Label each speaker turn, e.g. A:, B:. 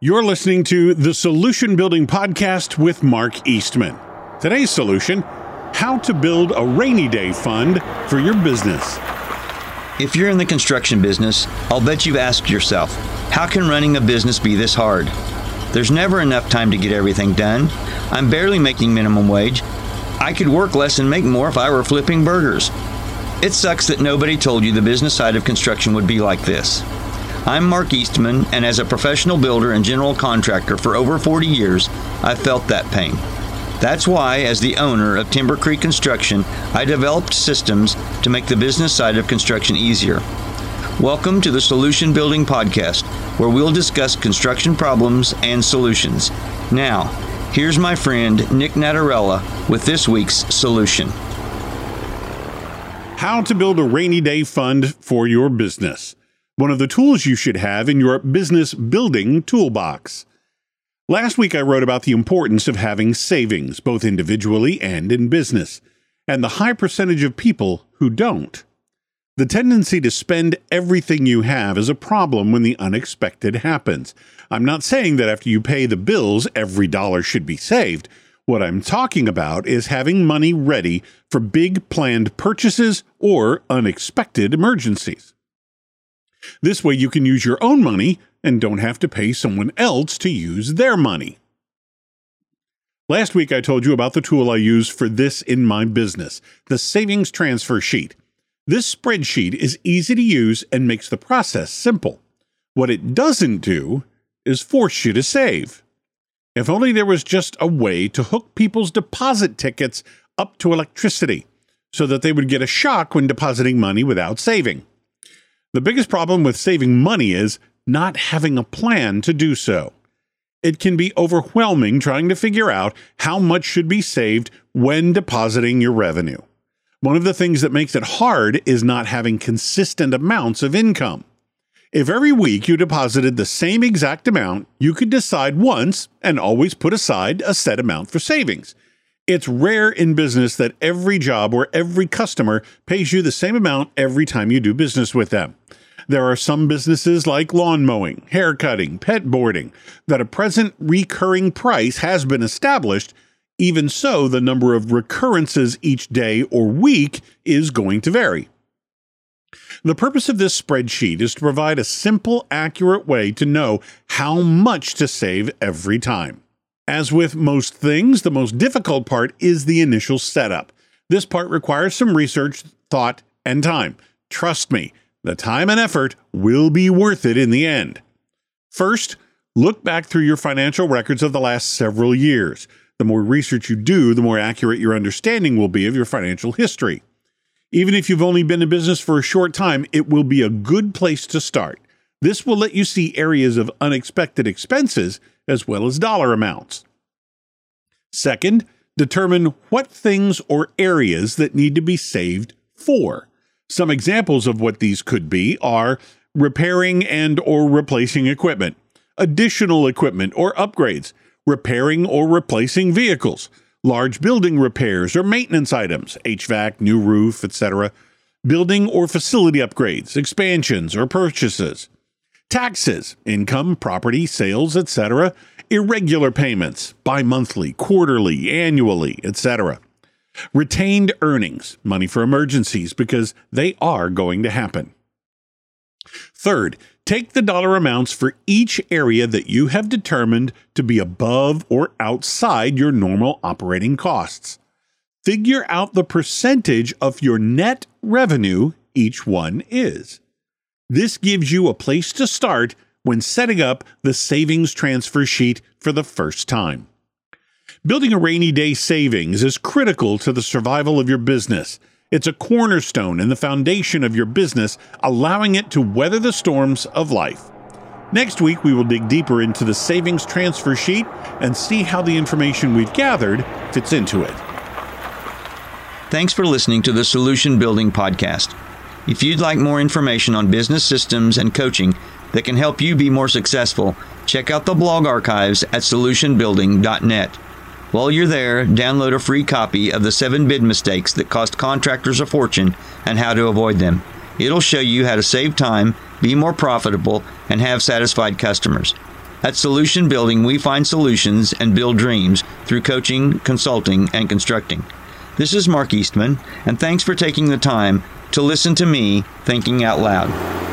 A: You're listening to the Solution Building Podcast with Mark Eastman. Today's solution how to build a rainy day fund for your business.
B: If you're in the construction business, I'll bet you've asked yourself, how can running a business be this hard? There's never enough time to get everything done. I'm barely making minimum wage. I could work less and make more if I were flipping burgers. It sucks that nobody told you the business side of construction would be like this. I'm Mark Eastman, and as a professional builder and general contractor for over 40 years, I've felt that pain. That's why, as the owner of Timber Creek Construction, I developed systems to make the business side of construction easier. Welcome to the Solution Building Podcast, where we'll discuss construction problems and solutions. Now, here's my friend Nick Natarella with this week's solution.
A: How to build a rainy day fund for your business one of the tools you should have in your business building toolbox. Last week, I wrote about the importance of having savings, both individually and in business, and the high percentage of people who don't. The tendency to spend everything you have is a problem when the unexpected happens. I'm not saying that after you pay the bills, every dollar should be saved. What I'm talking about is having money ready for big planned purchases or unexpected emergencies. This way, you can use your own money and don't have to pay someone else to use their money. Last week, I told you about the tool I use for this in my business the savings transfer sheet. This spreadsheet is easy to use and makes the process simple. What it doesn't do is force you to save. If only there was just a way to hook people's deposit tickets up to electricity so that they would get a shock when depositing money without saving. The biggest problem with saving money is not having a plan to do so. It can be overwhelming trying to figure out how much should be saved when depositing your revenue. One of the things that makes it hard is not having consistent amounts of income. If every week you deposited the same exact amount, you could decide once and always put aside a set amount for savings. It's rare in business that every job or every customer pays you the same amount every time you do business with them. There are some businesses like lawn mowing, hair cutting, pet boarding, that a present recurring price has been established. Even so, the number of recurrences each day or week is going to vary. The purpose of this spreadsheet is to provide a simple, accurate way to know how much to save every time. As with most things, the most difficult part is the initial setup. This part requires some research, thought, and time. Trust me, the time and effort will be worth it in the end. First, look back through your financial records of the last several years. The more research you do, the more accurate your understanding will be of your financial history. Even if you've only been in business for a short time, it will be a good place to start. This will let you see areas of unexpected expenses as well as dollar amounts. Second, determine what things or areas that need to be saved for. Some examples of what these could be are repairing and or replacing equipment, additional equipment or upgrades, repairing or replacing vehicles, large building repairs or maintenance items, HVAC, new roof, etc., building or facility upgrades, expansions or purchases, taxes, income, property, sales, etc., irregular payments, bi monthly, quarterly, annually, etc. Retained earnings, money for emergencies, because they are going to happen. Third, take the dollar amounts for each area that you have determined to be above or outside your normal operating costs. Figure out the percentage of your net revenue each one is. This gives you a place to start when setting up the savings transfer sheet for the first time. Building a rainy day savings is critical to the survival of your business. It's a cornerstone and the foundation of your business, allowing it to weather the storms of life. Next week, we will dig deeper into the savings transfer sheet and see how the information we've gathered fits into it.
B: Thanks for listening to the Solution Building Podcast. If you'd like more information on business systems and coaching that can help you be more successful, check out the blog archives at solutionbuilding.net. While you're there, download a free copy of the 7 bid mistakes that cost contractors a fortune and how to avoid them. It'll show you how to save time, be more profitable, and have satisfied customers. At Solution Building, we find solutions and build dreams through coaching, consulting, and constructing. This is Mark Eastman, and thanks for taking the time to listen to me thinking out loud.